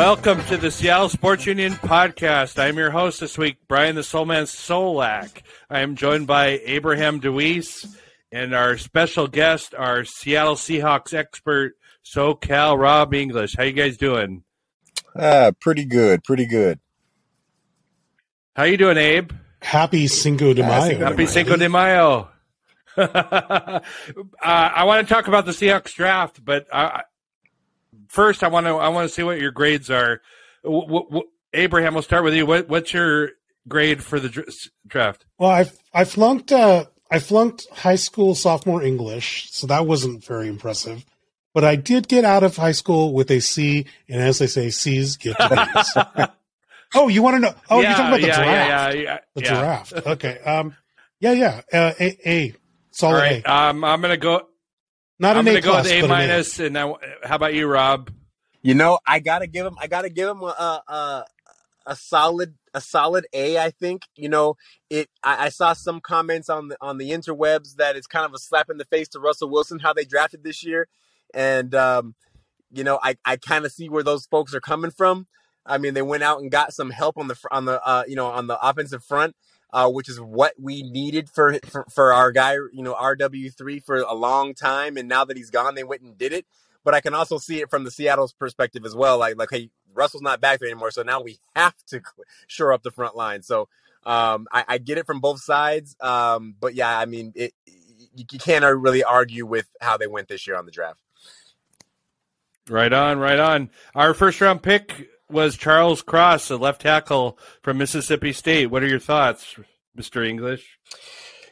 Welcome to the Seattle Sports Union podcast. I'm your host this week, Brian the Soulman Solack. I am joined by Abraham Deweese and our special guest, our Seattle Seahawks expert, SoCal Rob English. How you guys doing? Uh, pretty good, pretty good. How you doing, Abe? Happy Cinco de Mayo. Happy Cinco de Mayo. uh, I want to talk about the Seahawks draft, but uh, first, I want to I want to see what your grades are. W- w- Abraham, we'll start with you. What, what's your grade for the draft? Well, I I flunked uh, I flunked high school sophomore English, so that wasn't very impressive. But I did get out of high school with a C, and as they say, C's get B's. oh, you want to know? Oh, yeah, you're talking about the yeah, draft. Yeah, yeah, the draft. Okay. Um. Yeah. Yeah. Uh, a. A. Solid All right. A. Um. I'm gonna go. Not I'm an gonna A go with A minus. And I, how about you, Rob? You know, I gotta give him. I gotta give him a a, a solid a solid A. I think. You know, it. I, I saw some comments on the on the interwebs that it's kind of a slap in the face to Russell Wilson how they drafted this year, and um, you know, I I kind of see where those folks are coming from. I mean, they went out and got some help on the on the uh, you know on the offensive front. Uh, which is what we needed for, for for our guy, you know, RW three for a long time, and now that he's gone, they went and did it. But I can also see it from the Seattle's perspective as well. Like, like, hey, Russell's not back there anymore, so now we have to shore up the front line. So um, I, I get it from both sides, um, but yeah, I mean, it, you, you can't really argue with how they went this year on the draft. Right on, right on. Our first round pick was Charles Cross, a left tackle from Mississippi State. What are your thoughts, Mr. English?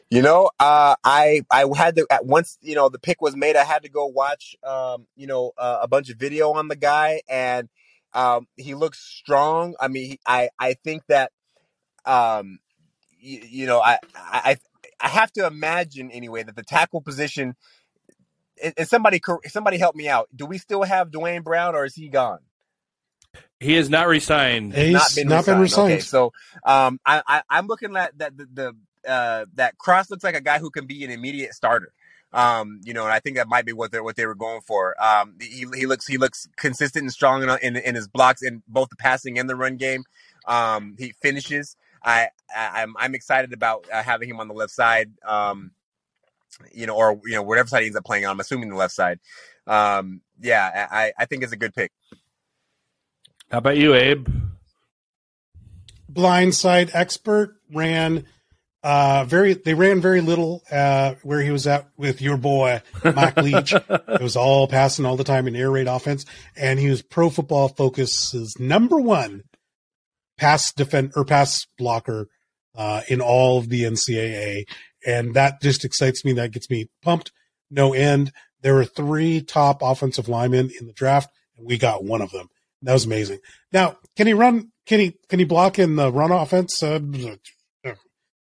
You know, uh, I I had to once you know the pick was made. I had to go watch um, you know uh, a bunch of video on the guy, and um, he looks strong. I mean, I I think that um, you, you know I I I have to imagine anyway that the tackle position. And somebody somebody help me out. Do we still have Duane Brown, or is he gone? He has not resigned. He's not been not resigned. Been resigned. Okay, so um, I, I I'm looking at that the, the uh, that Cross looks like a guy who can be an immediate starter. Um, you know, and I think that might be what they what they were going for. Um, he he looks he looks consistent and strong in, in, in his blocks in both the passing and the run game. Um, he finishes. I, I am I'm, I'm excited about uh, having him on the left side. Um, you know, or you know, whatever side he ends up playing on. I'm assuming the left side. Um, yeah, I I think it's a good pick. How about you, Abe? Blindside expert ran uh, very. They ran very little uh, where he was at with your boy Mike Leach. it was all passing all the time in air raid offense, and he was Pro Football Focus's number one pass defend or pass blocker uh, in all of the NCAA, and that just excites me. That gets me pumped. No end. There were three top offensive linemen in the draft, and we got one of them. That was amazing. Now, can he run? Can he can he block in the run offense? Uh,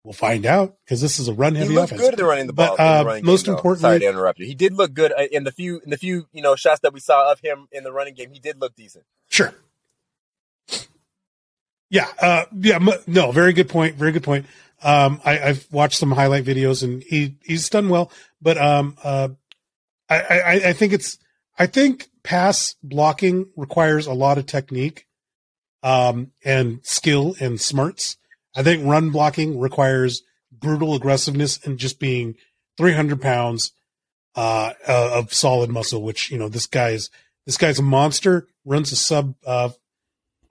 We'll find out because this is a run heavy he looked offense. good at running the ball. But uh, most game, importantly, sorry to interrupt you. He did look good uh, in the few in the few you know shots that we saw of him in the running game. He did look decent. Sure. Yeah. Uh, yeah. No. Very good point. Very good point. Um, I, have watched some highlight videos and he he's done well, but um, uh, I, I I think it's I think pass blocking requires a lot of technique, um, and skill and smarts I think run blocking requires brutal aggressiveness and just being 300 pounds uh, uh, of solid muscle. Which you know this guy's this guy's a monster. Runs a sub uh,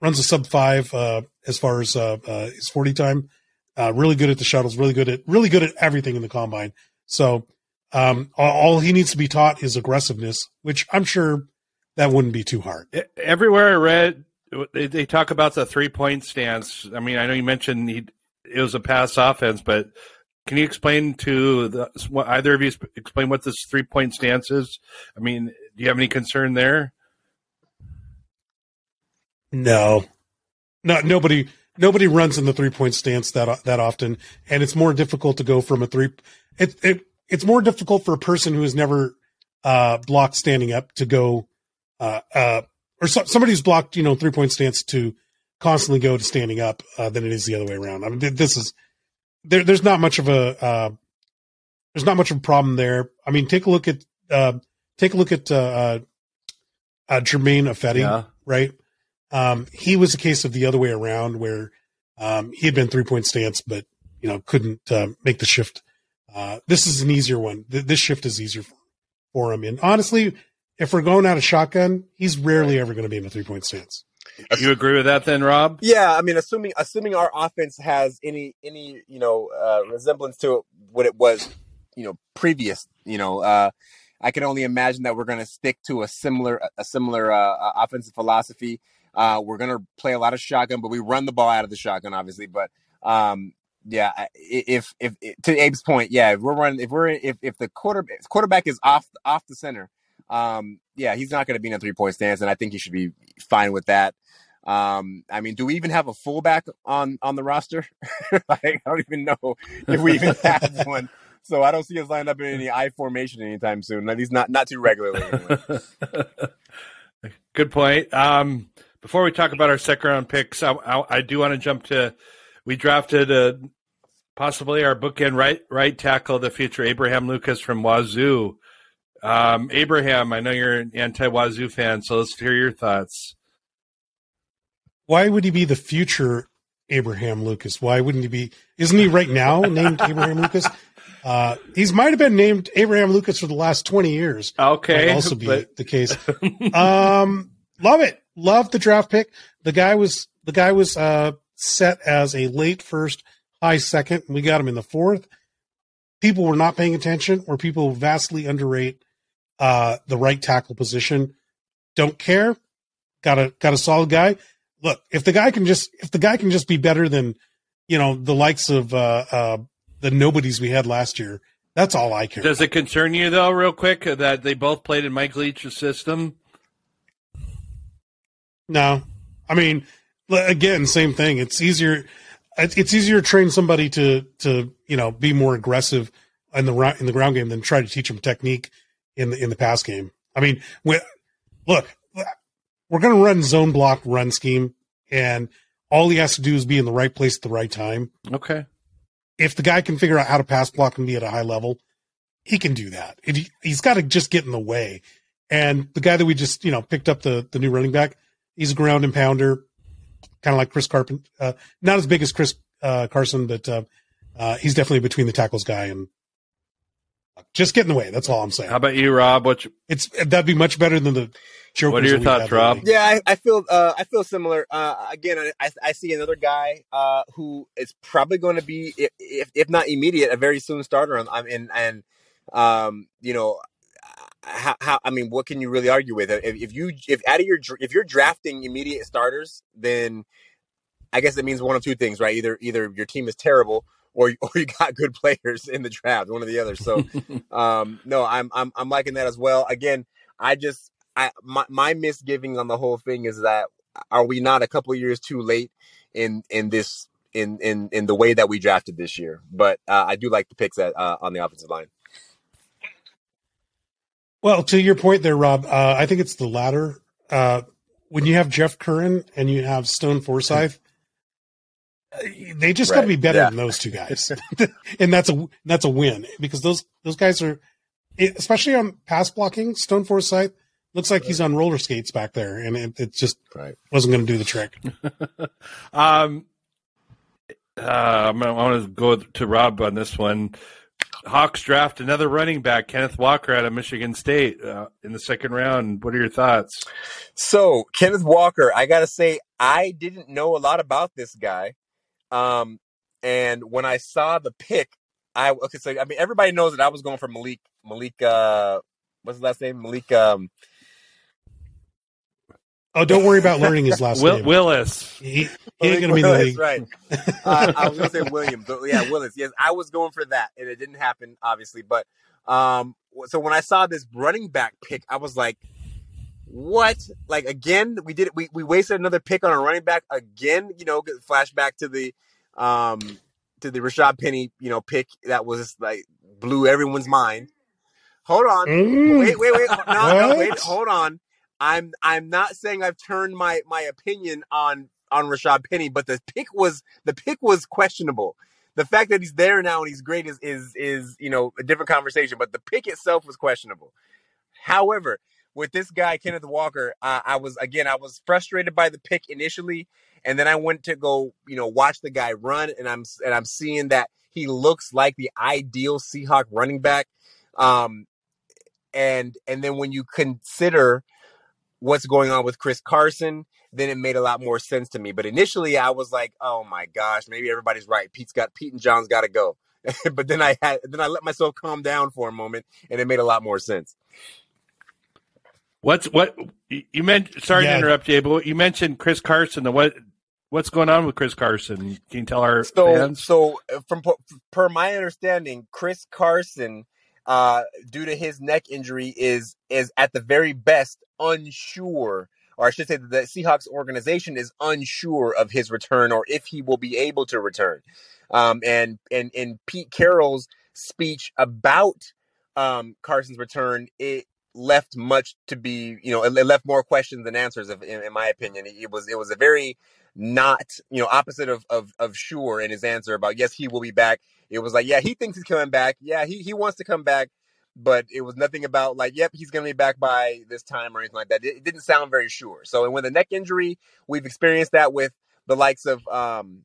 runs a sub five uh, as far as uh, uh, his 40 time. really good at the shuttles. Really good at really good at everything in the combine. So um, all he needs to be taught is aggressiveness, which I'm sure that wouldn't be too hard. Everywhere I read, they, they talk about the three point stance. I mean, I know you mentioned he, it was a pass offense, but can you explain to the, either of you explain what this three point stance is? I mean, do you have any concern there? No, no, nobody, nobody runs in the three point stance that that often, and it's more difficult to go from a three. It, it it's more difficult for a person who has never uh, blocked standing up to go uh, uh, or so, somebody who's blocked, you know, three point stance to constantly go to standing up uh, than it is the other way around. I mean, this is there. There's not much of a uh, there's not much of a problem there. I mean, take a look at uh, take a look at uh, uh, Germain Ifedi, yeah. right? Um, he was a case of the other way around where um, he had been three point stance, but you know couldn't uh, make the shift. Uh, this is an easier one. Th- this shift is easier for, for him. And honestly, if we're going out of shotgun, he's rarely ever going to be in a three point stance. You agree with that then, Rob? Yeah, I mean, assuming assuming our offense has any any you know uh, resemblance to what it was, you know, previous, you know, uh, I can only imagine that we're going to stick to a similar a similar uh, uh, offensive philosophy. Uh, we're going to play a lot of shotgun, but we run the ball out of the shotgun, obviously. But um, yeah, if, if, if to Abe's point, yeah, if we're running, if we're if if the quarter if quarterback is off off the center, um, yeah, he's not going to be in a three point stance, and I think he should be fine with that. Um, I mean, do we even have a fullback on on the roster? like, I don't even know if we even have one. So I don't see us lined up in any I formation anytime soon. At least not not too regularly. Anyway. Good point. Um, before we talk about our second round picks, I, I, I do want to jump to we drafted a, possibly our bookend right right tackle the future, Abraham Lucas from Wazoo. Um, Abraham, I know you're an anti Wazoo fan, so let's hear your thoughts. Why would he be the future Abraham Lucas? Why wouldn't he be? Isn't he right now named Abraham Lucas? Uh, he's might have been named Abraham Lucas for the last twenty years. Okay, Might also be but... the case. um, love it. Love the draft pick. The guy was the guy was uh, set as a late first, high second. We got him in the fourth. People were not paying attention, or people vastly underrate uh, the right tackle position. Don't care. Got a got a solid guy. Look, if the guy can just if the guy can just be better than you know the likes of uh, uh, the nobodies we had last year, that's all I care. Does about. it concern you though, real quick, that they both played in Mike Leach's system? No, I mean, again, same thing. It's easier. It's easier to train somebody to to you know be more aggressive in the in the ground game than try to teach them technique in the in the pass game. I mean, we, look, we're going to run zone block run scheme, and all he has to do is be in the right place at the right time. Okay. If the guy can figure out how to pass block and be at a high level, he can do that. He, he's got to just get in the way. And the guy that we just you know picked up the the new running back, He's a ground and pounder, kind of like Chris Carpenter. Uh, not as big as Chris uh, Carson, but uh, uh, he's definitely between the tackles guy and just get in the way. That's all I'm saying. How about you, Rob? What you... it's that'd be much better than the. What are your thoughts, Rob? Yeah, I, I feel uh, I feel similar. Uh, again, I, I see another guy uh, who is probably going to be, if, if not immediate, a very soon starter. I'm in, and um, you know, how, how I mean, what can you really argue with? If, if you if out of your if you're drafting immediate starters, then I guess it means one of two things, right? Either either your team is terrible or or you got good players in the draft, one or the other. So, um, no, I'm I'm I'm liking that as well. Again, I just I my my misgiving on the whole thing is that are we not a couple years too late in in this in in in the way that we drafted this year? But uh, I do like the picks at, uh, on the offensive line. Well, to your point there, Rob, uh, I think it's the latter. Uh, when you have Jeff Curhan and you have Stone Forsythe, they just right. got to be better yeah. than those two guys, and that's a that's a win because those those guys are, especially on pass blocking. Stone Forsythe looks like he's on roller skates back there, and it, it just right. wasn't going to do the trick. um, uh, I want to go to Rob on this one. Hawks draft another running back, Kenneth Walker out of Michigan State uh, in the second round. What are your thoughts? So, Kenneth Walker, I got to say, I didn't know a lot about this guy. Um, and when I saw the pick, I okay, so I mean, everybody knows that I was going for Malik, Malik, uh, what's his last name? Malik, um, Oh, don't worry about learning his last Will, name. Willis. He, he ain't gonna be the league. Right. Uh, I was gonna say Williams, but yeah, Willis. Yes, I was going for that, and it didn't happen, obviously. But um, so when I saw this running back pick, I was like, "What? Like again? We did we we wasted another pick on a running back again? You know, flashback to the um to the Rashaad Penny, you know, pick that was like blew everyone's mind. Hold on, mm. wait, wait, wait, no, no, wait, hold on. I'm I'm not saying I've turned my my opinion on on Rashaad Penny, but the pick was the pick was questionable. The fact that he's there now and he's great is is is you know a different conversation, but the pick itself was questionable. However, with this guy Kenneth Walker, uh, I was again I was frustrated by the pick initially, and then I went to go you know watch the guy run, and I'm and I'm seeing that he looks like the ideal Seahawk running back. Um, and and then when you consider what's going on with Chris Carson, then it made a lot more sense to me. But initially, I was like, "Oh my gosh, maybe everybody's right. Pete's got Pete and John's got to go." but then I had then I let myself calm down for a moment, and it made a lot more sense. What's what you meant? Sorry Yeah. to interrupt you, but you mentioned Chris Carson. What what's going on with Chris Carson? Can you tell our So, fans? so uh, from per- per my understanding, Chris Carson, uh, due to his neck injury, is is at the very best unsure, or I should say, that the Seahawks organization is unsure of his return or if he will be able to return. Um, and and in Pete Carroll's speech about um, Carson's return, it left much to be, you know, it, left more questions than answers. If, in, in my opinion, it, was it was a very not, you know, opposite of, of of sure in his answer about yes, he will be back. It was like, yeah, he thinks he's coming back. Yeah, he he wants to come back, but it was nothing about like, yep, he's going to be back by this time or anything like that. It, it didn't sound very sure. So, and with a neck injury, we've experienced that with the likes of um,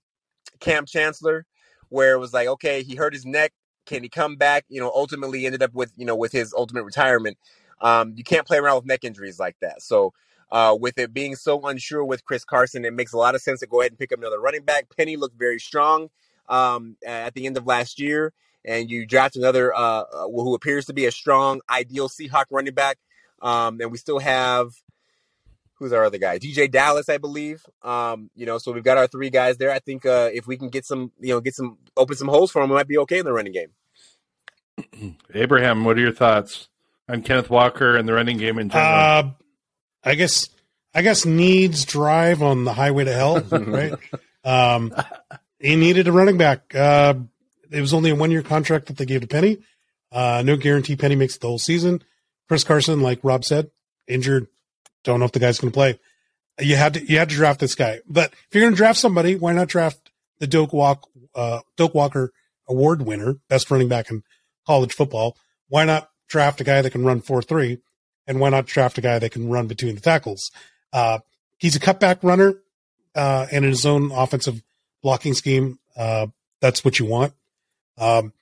Kam Chancellor, where it was like, okay, he hurt his neck. Can he come back? You know, ultimately ended up with you know with his ultimate retirement. Um, you can't play around with neck injuries like that. So, uh, with it being so unsure with Chris Carson, it makes a lot of sense to go ahead and pick up another running back. Penny looked very strong um, at the end of last year, and you draft another uh, uh, who appears to be a strong, ideal Seahawk running back. Um, and we still have who's our other guy? DeeJay Dallas, I believe. Um, you know, so we've got our three guys there. I think uh, if we can get some, you know, get some open some holes for them, we might be okay in the running game. Abraham, what are your thoughts on Kenneth Walker and the running game in general? Uh, I guess I guess needs drive on the highway to hell, right? Um, he needed a running back. Uh, it was only a one year contract that they gave to Penny. Uh, no guarantee Penny makes it the whole season. Chris Carson, like Rob said, injured. Don't know if the guy's going to play. You had to you had to draft this guy, but if you're going to draft somebody, why not draft the Doak Walk uh, Doak Walker Award winner, best running back in college football? Why not draft a guy that can run four three, and why not draft a guy that can run between the tackles? Uh, he's a cutback runner, uh, and in his own offensive blocking scheme, uh, that's what you want. Um,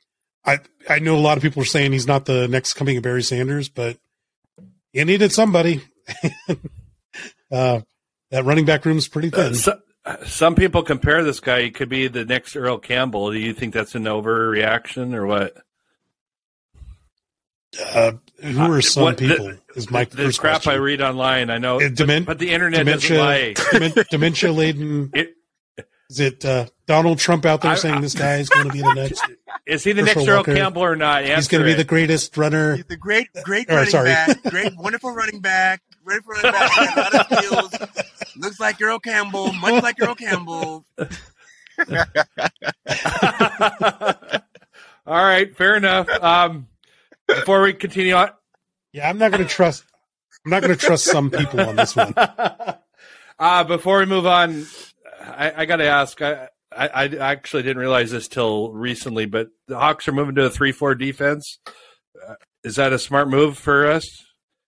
I I know a lot of people are saying he's not the next coming of Barry Sanders, but you needed somebody. uh, that running back room is pretty Uh, thin. so, some people compare this guy. He could be the next Earl Campbell. Do you think that's an overreaction or what? Uh, who are some What- the- people? is my the first crap I read online. I know, Uh, demen- but the internet dementia, doesn't lie. dementia laden. It- Is it uh, Donald Trump out there I- saying I- this guy is going to be the next? Is he the next Earl Walker. Campbell or not? He's going to be the greatest runner. He's a great, great Or, running sorry. back, great, wonderful running back, ready for running back, got a lot of skills. Looks like Earl Campbell, much like Earl Campbell. All right, fair enough. Um, before we continue on, Yeah, I'm not going to trust. I'm not going to trust some people on this one. uh, before we move on, I, I got to ask. I, I, I actually didn't realize this till recently, but the Hawks are moving to a three-four defense. Uh, is that a smart move for us?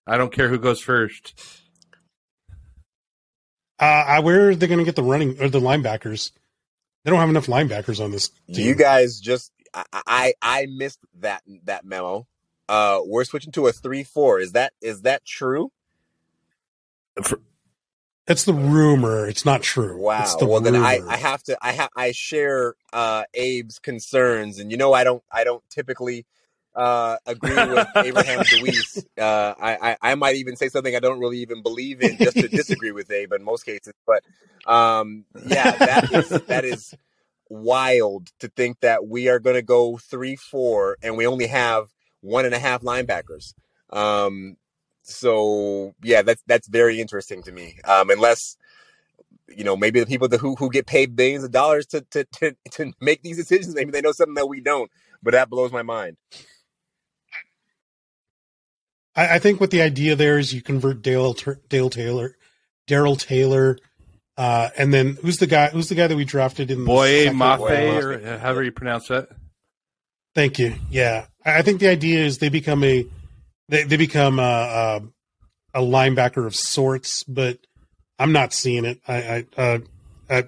I don't care who goes first. Uh, I- where are they going to get the running or the linebackers? They don't have enough linebackers on this team. You guys just, I, I, I missed that that memo. Uh, we're switching to a three-four. Is that is that true? That's the rumor. It's not true. Wow. It's the well, then I. I have to I have I share uh, Abe's concerns, and you know I don't I don't typically uh, agree with Abraham Deweese. Uh, I, I I might even say something I don't really even believe in just to disagree with Abe in most cases. But um, yeah, that is that is wild to think that we are going to go three four and we only have one and a half linebackers. Um, so yeah, that's that's very interesting to me. Um, unless you know, maybe the people who who get paid billions of dollars to, to to to make these decisions, maybe they know something that we don't. But that blows my mind. I, I think what the idea there is you convert Dale Dale Taylor, Darrell Taylor, uh, and then who's the guy? Who's the guy that we drafted in the Boye Mafe, or however you pronounce that. Thank you. Yeah, I I think the idea is they become a they, they become a, a, a linebacker of sorts, but I'm not seeing it. I, I, uh, I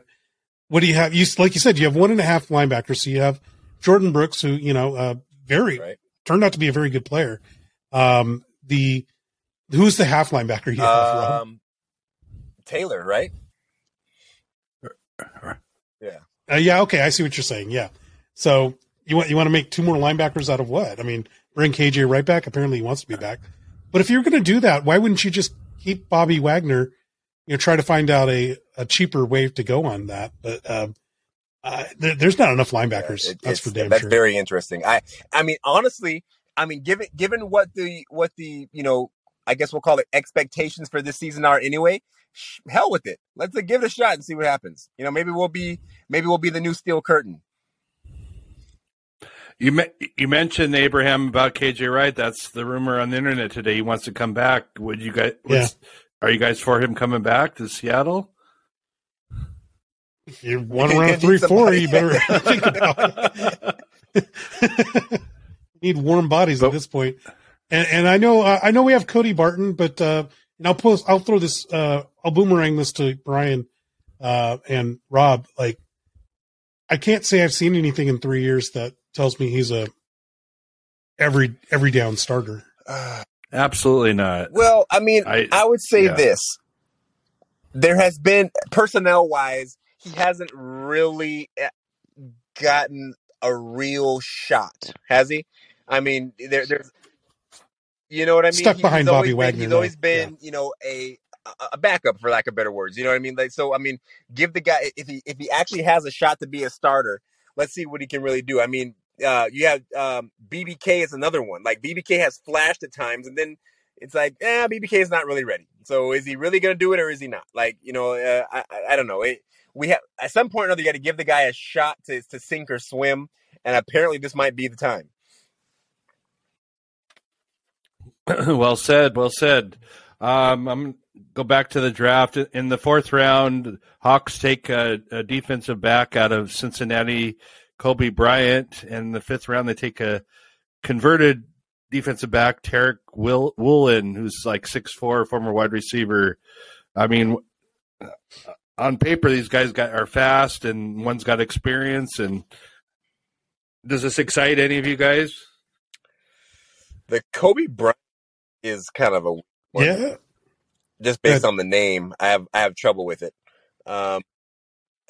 what do you have? You like you said, you have one and a half linebackers. So you have Jordyn Brooks, who you know, uh, very right. turned out to be a very good player. Um, the who's the half linebacker you have? Um, Taylor, right? Yeah. Uh, yeah. Okay, I see what you're saying. Yeah. So you want you want to make two more linebackers out of what? I mean, bring KJ right back. Apparently, he wants to be back. But if you're going to do that, why wouldn't you just keep Bobby Wagner? You know, try to find out a, a cheaper way to go on that. But um, uh, there, there's not enough linebackers. Yeah, it, that's for damn that's sure. very interesting. I I mean, honestly, I mean, given given what the what the you know, I guess we'll call it expectations for this season are anyway. Sh- hell with it. Let's uh, give it a shot and see what happens. You know, maybe we'll be maybe we'll be the new steel curtain. You me- you mentioned Abraham about KJ Wright. That's the rumor on the internet today. He wants to come back. Would you guys? Yeah. Are you guys for him coming back to Seattle? If you one around three four, you better think about it. need warm bodies but, at this point. And, and I know uh, I know we have Cody Barton, but uh, and I'll post I'll throw this uh, I'll boomerang this to Brian uh, and Rob. Like I can't say I've seen anything in three years that tells me he's a every every down starter. Absolutely not. Well, I mean, I, I would say yeah. this: there has been personnel wise, he hasn't really eh, gotten a real shot, has he? I mean, there, there's, you know what I mean. Stuck behind he's Bobby Wagner. Been, he's always been, yeah. you know, a a backup for lack of better words. You know what I mean? Like, so I mean, give the guy if he if he actually has a shot to be a starter, let's see what he can really do. I mean, uh, you have um, BBK is another one. Like BBK has flashed at times, and then it's like, yeah, BBK is not really ready. So is he really going to do it or is he not? Like, you know, uh, I, I don't know. It, we have at some point or another, you got to give the guy a shot to to sink or swim, and apparently this might be the time. well said. Well said. Um, I'm go back to the draft in the fourth round. Hawks take a, a defensive back out of Cincinnati, Coby Bryant. In the fifth round, they take a converted defensive back, Tariq Will- Woolen, who's like six four, former wide receiver. I mean, on paper, these guys got are fast, and one's got experience. And does this excite any of you guys? The Kobe Bryant is kind of a yeah just based on the name, I have I have trouble with it. Um,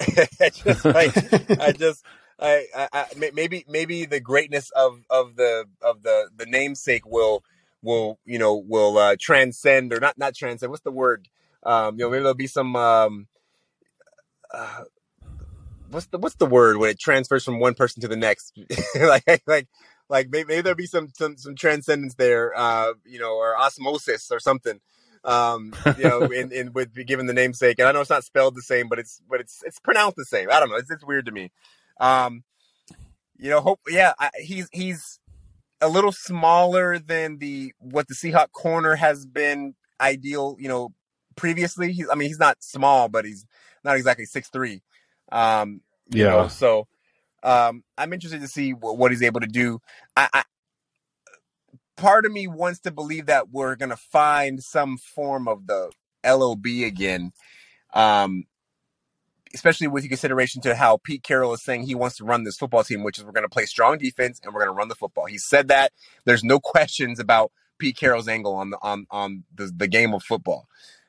I just like I just I, I, maybe maybe the greatness of of the of the the namesake will will you know will uh, transcend or not not transcend. What's the word? Um, you know, maybe there'll be some. Um, uh, what's the what's the word when it transfers from one person to the next? like like like maybe, maybe there'll be some some some transcendence there. Uh, you know, or osmosis or something um, you know, in, in with given the namesake. And I know it's not spelled the same, but it's but it's it's pronounced the same. I don't know. It's, it's weird to me. Um, you know, hope yeah, I, he's he's a little smaller than the what the Seahawk corner has been ideal. You know, previously. He's I mean he's not small, but he's not exactly six three. Um, yeah. Know, so um, I'm interested to see what, what he's able to do. I, I part of me wants to believe that we're going to find some form of the LOB again. Um, especially with consideration to how Pete Carroll is saying he wants to run this football team, which is we're going to play strong defense and we're going to run the football. He said that. There's no questions about Pete Carroll's angle on the on on the, the game of football.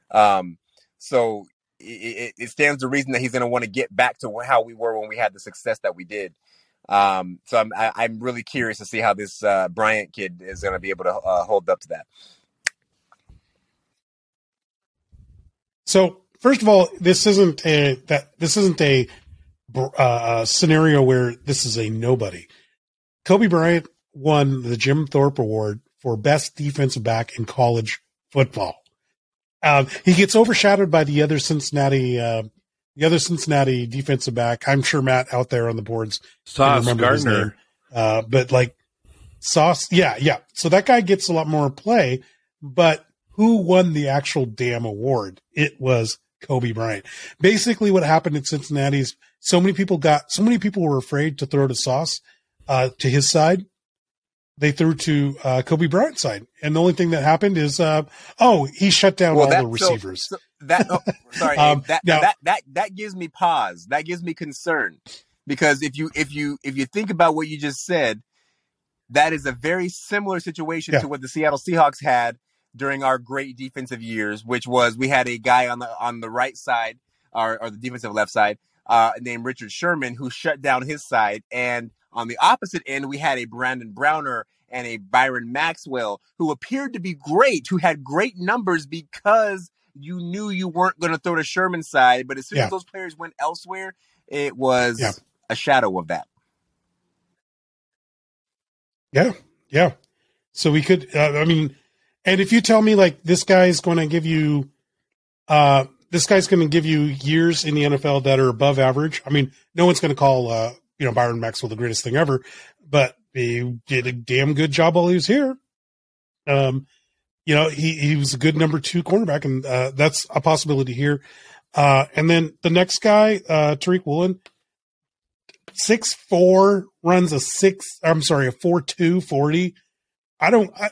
Um, so it, it stands to reason that he's going to want to get back to how we were when we had the success that we did. Um, so I'm I, am i am really curious to see how this uh, Bryant kid is going to be able to uh, hold up to that. So first of all, this isn't a that this isn't a uh, scenario where this is a nobody. Coby Bryant won the Jim Thorpe Award for best defensive back in college football. Um, he gets overshadowed by the other Cincinnati uh, the other Cincinnati defensive back. I'm sure Matt out there on the boards Sauce Gardner, uh, but like Sauce, yeah, yeah. So that guy gets a lot more play. But who won the actual damn award? It was Coby Bryant. Basically, what happened in Cincinnati is so many people got so many people were afraid to throw to Sauce uh, to his side they threw to uh, Coby Bryant's side, and the only thing that happened is, uh, oh, he shut down well, all that, the receivers. So, so that oh, sorry, um, that, now, that that that gives me pause. That gives me concern because if you if you if you think about what you just said, that is a very similar situation yeah. to what the Seattle Seahawks had during our great defensive years, which was we had a guy on the on the right side or, or the defensive left side uh, named Richard Sherman who shut down his side, and on the opposite end we had a Brandon Browner and a Byron Maxwell who appeared to be great, who had great numbers because you knew you weren't going to throw to Sherman's side, but as soon yeah. as those players went elsewhere, it was yeah. a shadow of that. Yeah, yeah. So we could. Uh, I mean, and if you tell me like this guy's going to give you, uh, this guy's going to give you years in the NFL that are above average. I mean, no one's going to call, uh, you know, Byron Maxwell the greatest thing ever, but he did a damn good job while he was here. Um, you know, he, he was a good number two cornerback, and uh, that's a possibility here. Uh, and then the next guy, uh, Tariq Woolen, six four, runs a six. I'm sorry, a four two forty. I don't. I,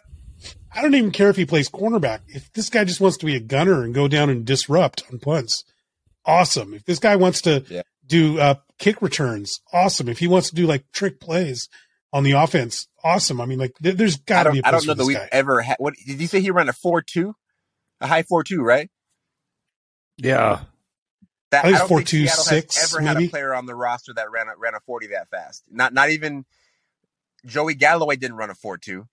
I don't even care if he plays cornerback. If this guy just wants to be a gunner and go down and disrupt on punts, awesome. If this guy wants to yeah. do uh, kick returns, awesome. If he wants to do like trick plays on the offense, awesome. I mean, like th- there's got to be. A position. I don't know that we ever had. What did you say? He ran a four two, a high four two, right? Yeah. That, I, I don't four, think two, Seattle six, has ever maybe? had a player on the roster that ran a, ran a forty that fast. Not not even Joey Galloway didn't run a four two.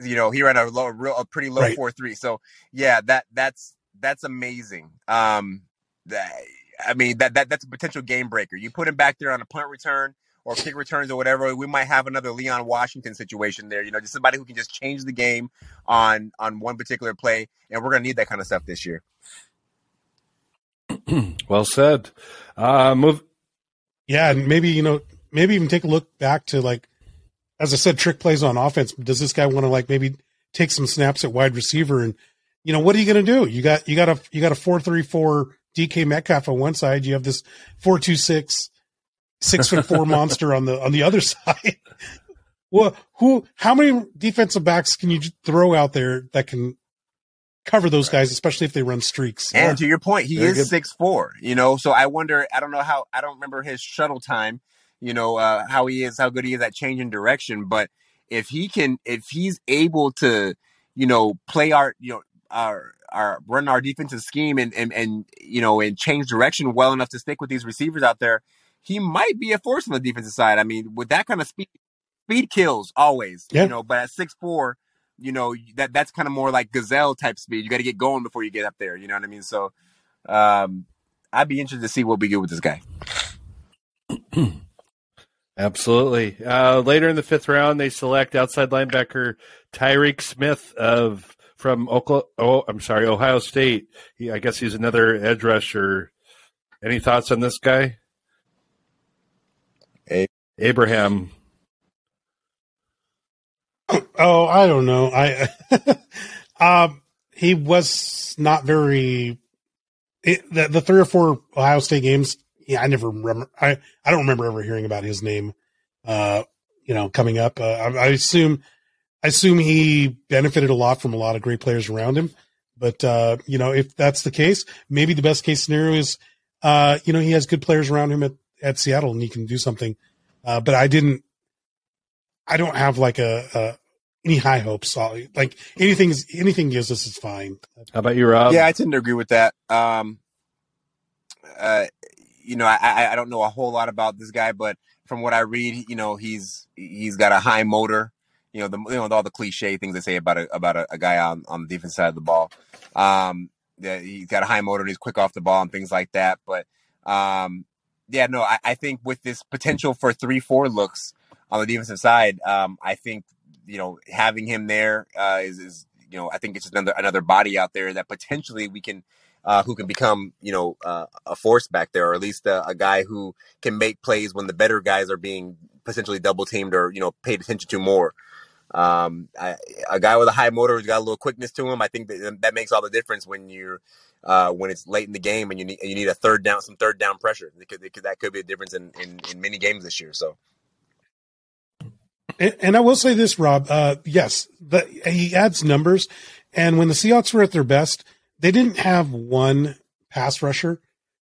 You know, he ran a low, real, a pretty low right. four three. So yeah, that that's that's amazing. Um, that, I mean that that that's a potential game breaker. You put him back there on a punt return or kick returns or whatever. We might have another Leon Washington situation there. You know, just somebody who can just change the game on on one particular play, and we're gonna need that kind of stuff this year. well said. Uh, move. Yeah, and maybe you know, maybe even take a look back to like as I said, trick plays on offense. Does this guy want to like maybe take some snaps at wide receiver? And you know, what are you going to do? You got you got a you got a four three four DK Metcalf on one side. You have this four two six six foot four monster on the on the other side. well, who? How many defensive backs can you throw out there that can cover those guys, especially if they run streaks? And to your point, he Very is six four. You know, so I wonder. I don't know how. I don't remember his shuttle time you know, uh, how he is, how good he is at changing direction. But if he can, if he's able to, you know, play our, you know, our, our run our defensive scheme and, and, and, you know, and change direction well enough to stick with these receivers out there, he might be a force on the defensive side. I mean, with that kind of speed, speed kills always, yeah. you know, but at six four, you know, that that's kind of more like gazelle type speed. You got to get going before you get up there. You know what I mean? So, um, I'd be interested to see what we do with this guy. Absolutely. Uh, later in the fifth round, they select outside linebacker Tyreke Smith of from Oklahoma. Oh, I'm sorry, Ohio State. He, I guess he's another edge rusher. Any thoughts on this guy? A- Abraham. Oh, I don't know. I um, he was not very. It, the, the three or four Ohio State games yeah, I never remember. I, I don't remember ever hearing about his name, uh, you know, coming up. Uh, I, I, assume, I assume he benefited a lot from a lot of great players around him. But, uh, you know, if that's the case, maybe the best case scenario is, uh, you know, he has good players around him at, at Seattle and he can do something. Uh, but I didn't, I don't have like a, a any high hopes. Like anything is anything gives us is fine. How about you, Rob? Yeah, I tend to agree with that. Um, uh, you know, I, I don't know a whole lot about this guy, but from what I read, you know, he's he's got a high motor. You know, the you know all the cliche things they say about a about a, a guy on on the defense side of the ball. Um, yeah, he's got a high motor he's quick off the ball and things like that. But um, yeah, no, I, I think with this potential for three four looks on the defensive side, um, I think you know having him there uh, is is you know I think it's just another another body out there that potentially we can uh, who can become, you know, uh, a force back there, or at least a, a, guy who can make plays when the better guys are being potentially double teamed or you know paid attention to more. Um, I, a guy with a high motor who's got a little quickness to him, I think that that makes all the difference when you're uh, when it's late in the game and you need you need a third down, some third down pressure. Could, that could be a difference in, in, in many games this year. So. And, and I will say this, Rob. Uh, yes, the, he adds numbers. And when the Seahawks were at their best, they didn't have one pass rusher.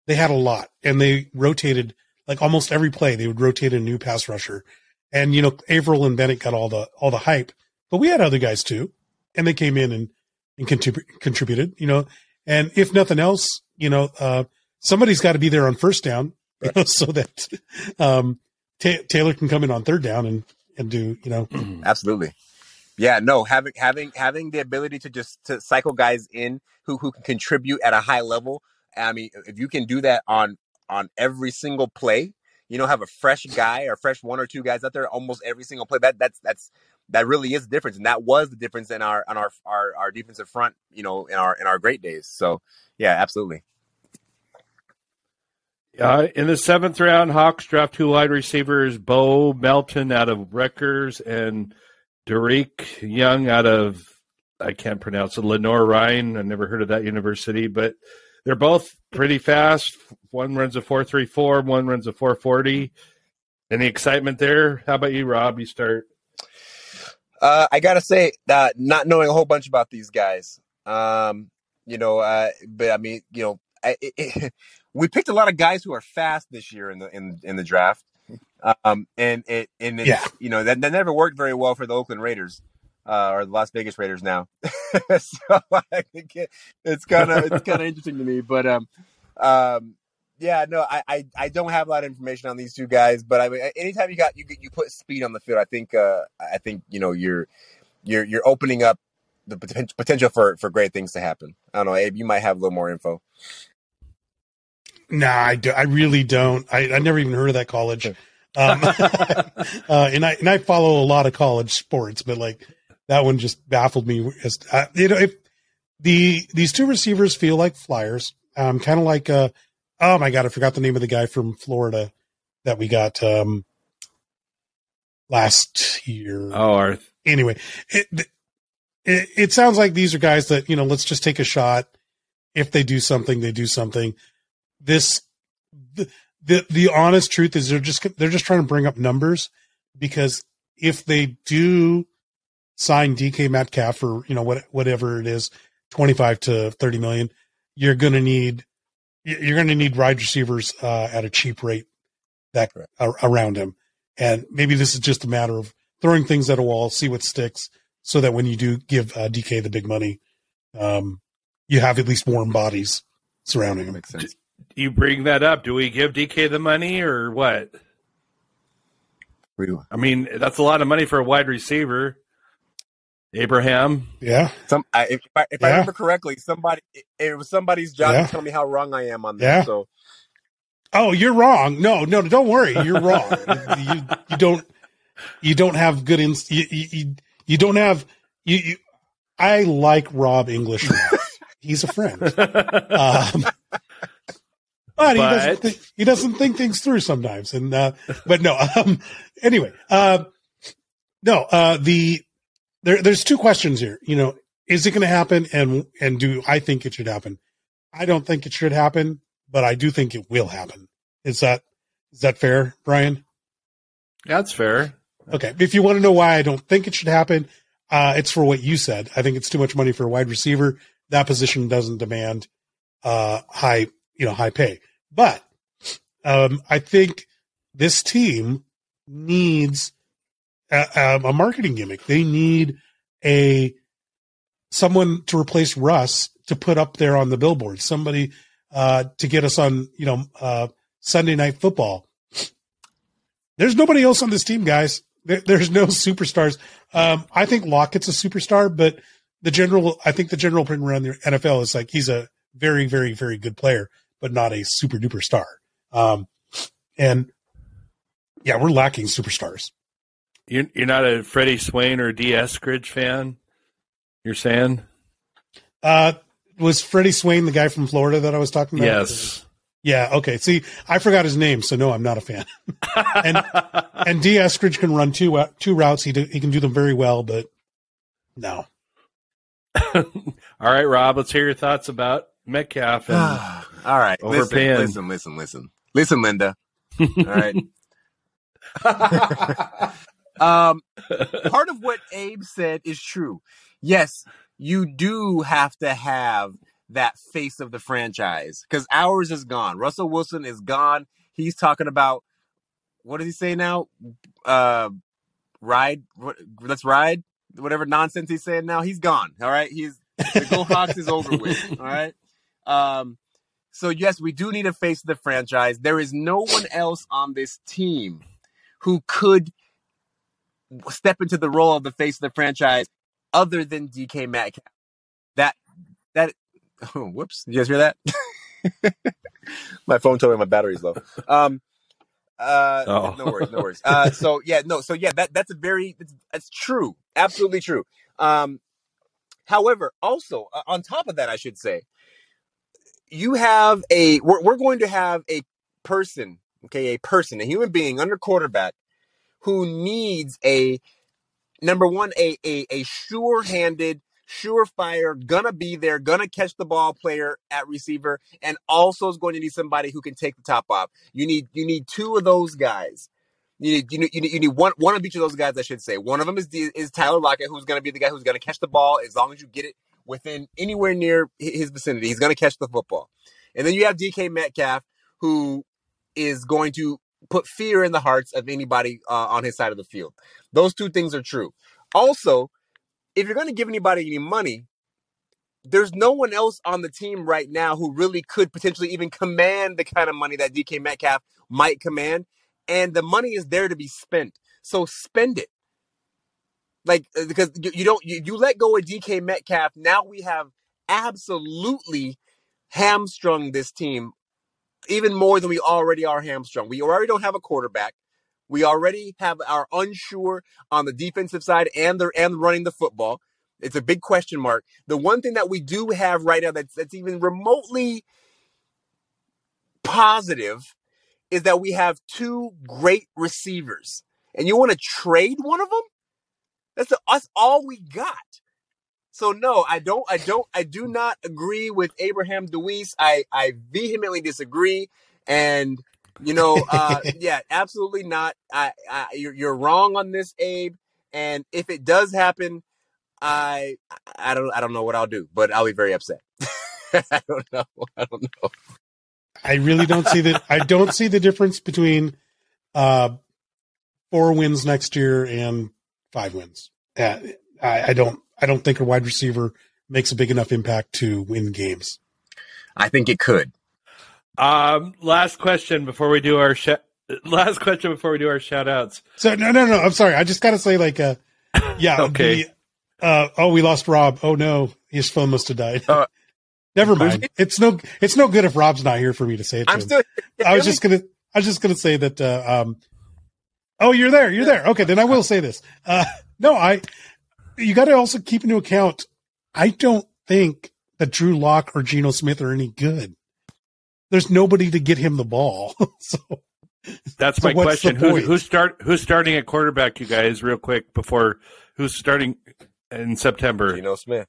They had a lot, and they rotated like almost every play. They would rotate a new pass rusher, and you know Avril and Bennett got all the all the hype, but we had other guys too, and they came in and and contrib- contributed. You know, and if nothing else, you know, uh, somebody's got to be there on first down, you know, so that um, Ta- Taylor can come in on third down and and do you know Absolutely. Yeah, no, having having having the ability to just to cycle guys in who who can contribute at a high level. I mean, if you can do that on on every single play, you know, have a fresh guy or fresh one or two guys out there almost every single play. That that's that's that really is the difference, and that was the difference in our on our our, our defensive front. You know, in our in our great days. So yeah, absolutely. Uh, in the seventh round, Hawks draft two wide receivers: Bo Melton out of Rutgers and Derek Young out of I can't pronounce it. Lenoir-Rhyne. I never heard of that university, but they're both pretty fast. One runs a four three four. One runs a four forty. Any excitement there? How about you, Rob? You start. Uh, I gotta say, uh, not knowing a whole bunch about these guys, um, you know, uh, but I mean, you know, I, it, it, we picked a lot of guys who are fast this year in the in in the draft, um, and it and it's, Yeah. you know that, that never worked very well for the Oakland Raiders. Uh, or the Las Vegas Raiders now, so I think it, it's kind of it's kind of interesting to me. But um, um, yeah, no, I, I I don't have a lot of information on these two guys. But I mean, anytime you got you you put speed on the field, I think uh, I think you know you're you're you're opening up the poten- potential for for great things to happen. I don't know, Abe, you might have a little more info. Nah, I, do, I really don't. I, I never even heard of that college. Um, uh, and I and I follow a lot of college sports, but like that one just baffled me. As uh, you know, if the these two receivers feel like flyers, um, kind of like uh, oh my god, I forgot the name of the guy from Florida that we got um last year. Oh, our anyway, it, it it sounds like these are guys that you know. Let's just take a shot. If they do something, they do something. This the the, the honest truth is they're just they're just trying to bring up numbers because if they do sign DK Metcalf for you know what whatever it is, twenty five to thirty million, you're gonna need you're gonna need wide receivers uh, at a cheap rate that around him, and maybe this is just a matter of throwing things at a wall, see what sticks, so that when you do give uh, DK the big money, um, you have at least warm bodies surrounding him. Makes sense. You bring that up. Do we give DK the money or what? We- I mean, that's a lot of money for a wide receiver. Abraham. Yeah, Some, I, if, I, if I remember correctly, somebody it, it was somebody's job Yeah. to tell me how wrong I am on Yeah. So Oh, you're wrong. No, no, don't worry. You're wrong. you, you don't, you don't have good ins. You, you, you- you don't have. You, you. I like Rob English. He's a friend, um, but he doesn't. Think, he doesn't think things through sometimes. And uh, but no. Um, anyway, uh, no. Uh, the there, there's two questions here. You know, is it going to happen? And and do I think it should happen? I don't think it should happen, but I do think it will happen. Is that is that fair, Brian? That's fair. Okay. If you want to know why I don't think it should happen, uh, it's for what you said. I think it's too much money for a wide receiver. That position doesn't demand uh, high, you know, high pay. But um, I think this team needs a, a, a marketing gimmick. They need a someone to replace Russ to put up there on the billboard. Somebody uh, to get us on, you know, uh, Sunday night football. There's nobody else on this team, guys. There, there's no superstars. Um, I think Lockett's a superstar, but the general, I think the general opinion around the NFL is like he's a very, very, very good player, but not a super duper star. Um, and yeah, we're lacking superstars. You're, you're not a Freddie Swain or Dee Eskridge fan? You're saying? Uh, was Freddie Swain the guy from Florida that I was talking about? Yes. Yeah. Okay. See, I forgot his name, so no, I'm not a fan. and and Dee Eskridge can run two uh, two routes. He do, he can do them very well, but no. All right, Rob, let's hear your thoughts about Metcalf. And all right, listen, listen, listen, listen, listen, Linda. All right, Um, part of what Abe said is true. Yes, you do have to have that face of the franchise because ours is gone. Russell Wilson is gone. He's talking about what does he say now? Uh, ride. What, let's ride. Whatever nonsense he's saying now, he's gone. All right, he's the Go Hawks is over with. All right. Um, so yes, we do need a face of the franchise. There is no one else on this team who could step into the role of the face of the franchise other than DK Metcalf. That that oh, whoops, you guys hear that? my phone told me my battery's low. Um uh Oh. no worries, no worries. Uh so yeah, no, so yeah, that that's a very that's, that's true. Absolutely true. Um however, also uh, on top of that I should say you have a we're, we're going to have a person, okay, a person, a human being under quarterback who needs a number one, a a, a sure-handed, surefire, gonna be there, gonna catch the ball player at receiver, and also is going to need somebody who can take the top off. You need you need two of those guys. You need, you need, you need, you need one, one of each of those guys, I should say. One of them is, is Tyler Lockett, who's going to be the guy who's going to catch the ball as long as you get it within anywhere near his vicinity. He's going to catch the football. And then you have DK Metcalf, who is going to put fear in the hearts of anybody uh, on his side of the field. Those two things are true. Also, if you're going to give anybody any money, there's no one else on the team right now who really could potentially even command the kind of money that DK Metcalf might command. And the money is there to be spent. So spend it. Like, uh, because you, you don't, you, you let go of DK Metcalf. Now we have absolutely hamstrung this team even more than we already are hamstrung. We already don't have a quarterback. We already have our unsure on the defensive side and the and running the football. It's a big question mark. The one thing that we do have right now that's that's even remotely positive is that we have two great receivers. And you want to trade one of them? That's the, that's all we got. So no, I don't I don't I do not agree with Abraham DeWeese. I I vehemently disagree and you know uh yeah, absolutely not. I, I you're you're wrong on this Abe and if it does happen I I don't I don't know what I'll do, but I'll be very upset. I don't know. I don't know. I really don't see that. I don't see the difference between uh, four wins next year and five wins. Uh, I, I don't. I don't think a wide receiver makes a big enough impact to win games. I think it could. Um, last question before we do our sh- last question before we do our shout outs. So no, no, no. I'm sorry. I just got to say, like, uh, yeah. Okay. the, uh, oh, we lost Rob. Oh no, his phone must have died. Uh, Never mind. It's no. It's no good if Rob's not here for me to say it. To I'm him. still I was just gonna. I was just gonna say that. Uh, um, oh, you're there. You're there. Okay, then I will say this. Uh, no, I. You got to also keep into account. I don't think that Drew Lock or Geno Smith are any good. There's nobody to get him the ball. so That's So my what's question. Who, who's start who's starting at quarterback, you guys, real quick before who's starting in September? Geno Smith.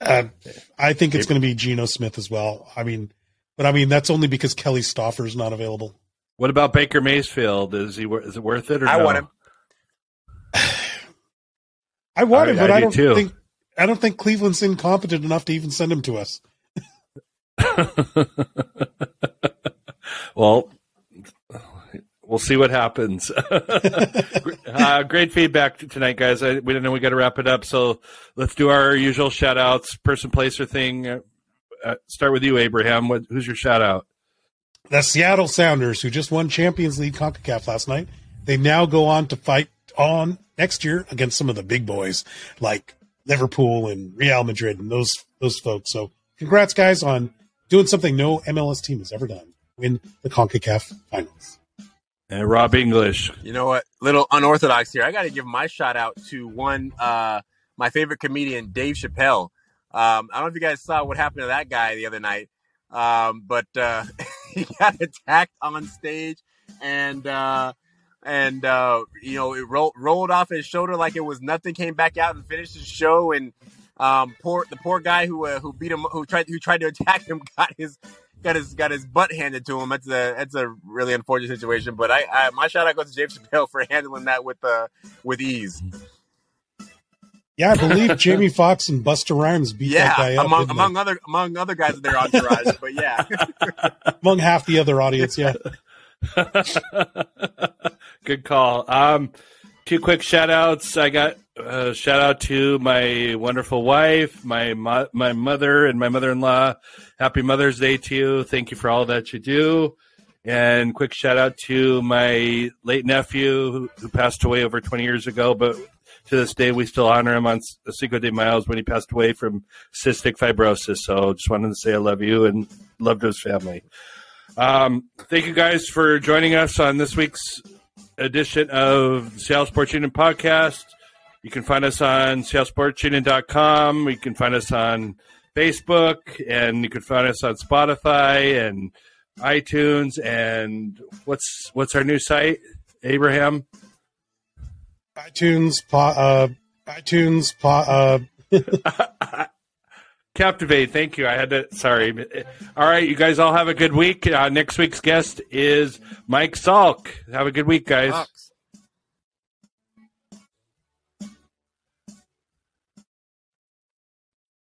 uh, I think it's going to be Geno Smith as well. I mean, but I mean that's only because Kelly Stoffer is not available. What about Baker Mayfield? Is he is it worth it or I no? want him. I want I- him, but I I, do don't too. think I don't think Cleveland's incompetent enough to even send him to us. well, we'll see what happens. uh, great feedback tonight, guys. I, we don't know we got to wrap it up, so let's do our usual shout outs, person, place, or thing. Uh, start with you, Abraham. What, who's your shout out? the Seattle Sounders, who just won Champions League CONCACAF last night, they now go on to fight on next year against some of the big boys like Liverpool and Real Madrid and those those folks. So congrats, guys, on doing something no MLS team has ever done. Win the CONCACAF finals. And Rob English. You know what? Little unorthodox here. I got to give my shout out to one, uh, my favorite comedian, Dave Chappelle. Um, I don't know if you guys saw what happened to that guy the other night, um, but uh, he got attacked on stage, and uh, and uh, you know it ro- rolled off his shoulder like it was nothing. Came back out and finished his show, and um, poor the poor guy who uh, who beat him, who tried who tried to attack him, got his got his got his butt handed to him. That's a that's a really unfortunate situation. But I, I my shout out goes to James Chappelle for handling that with uh with ease. Yeah, I believe Jamie Foxx and Busta Rhymes beat that guy up among didn't among other among other guys in their entourage. but yeah, among half the other audience. Yeah, Good call. Um, two quick shout outs. I got a shout out to my wonderful wife, my mo- my mother, and my mother in law. Happy Mother's Day to you. Thank you for all that you do. And quick shout out to my late nephew who, who passed away over 20 years ago, but to this day we still honor him on S- Cinco de Miles when he passed away from cystic fibrosis. So just wanted to say I love you and love to his family. Um, thank you guys for joining us on this week's edition of Seattle Sports Union podcast. You can find us on seattlesportsunion.com. You can find us on Facebook, and you can find us on Spotify and iTunes. And what's what's our new site, Abraham? iTunes, po- uh, iTunes, po- uh, Captivate. Thank you. I had to. Sorry. All right, you guys all have a good week. Uh, next week's guest is Mike Salk. Have a good week, guys. Fox.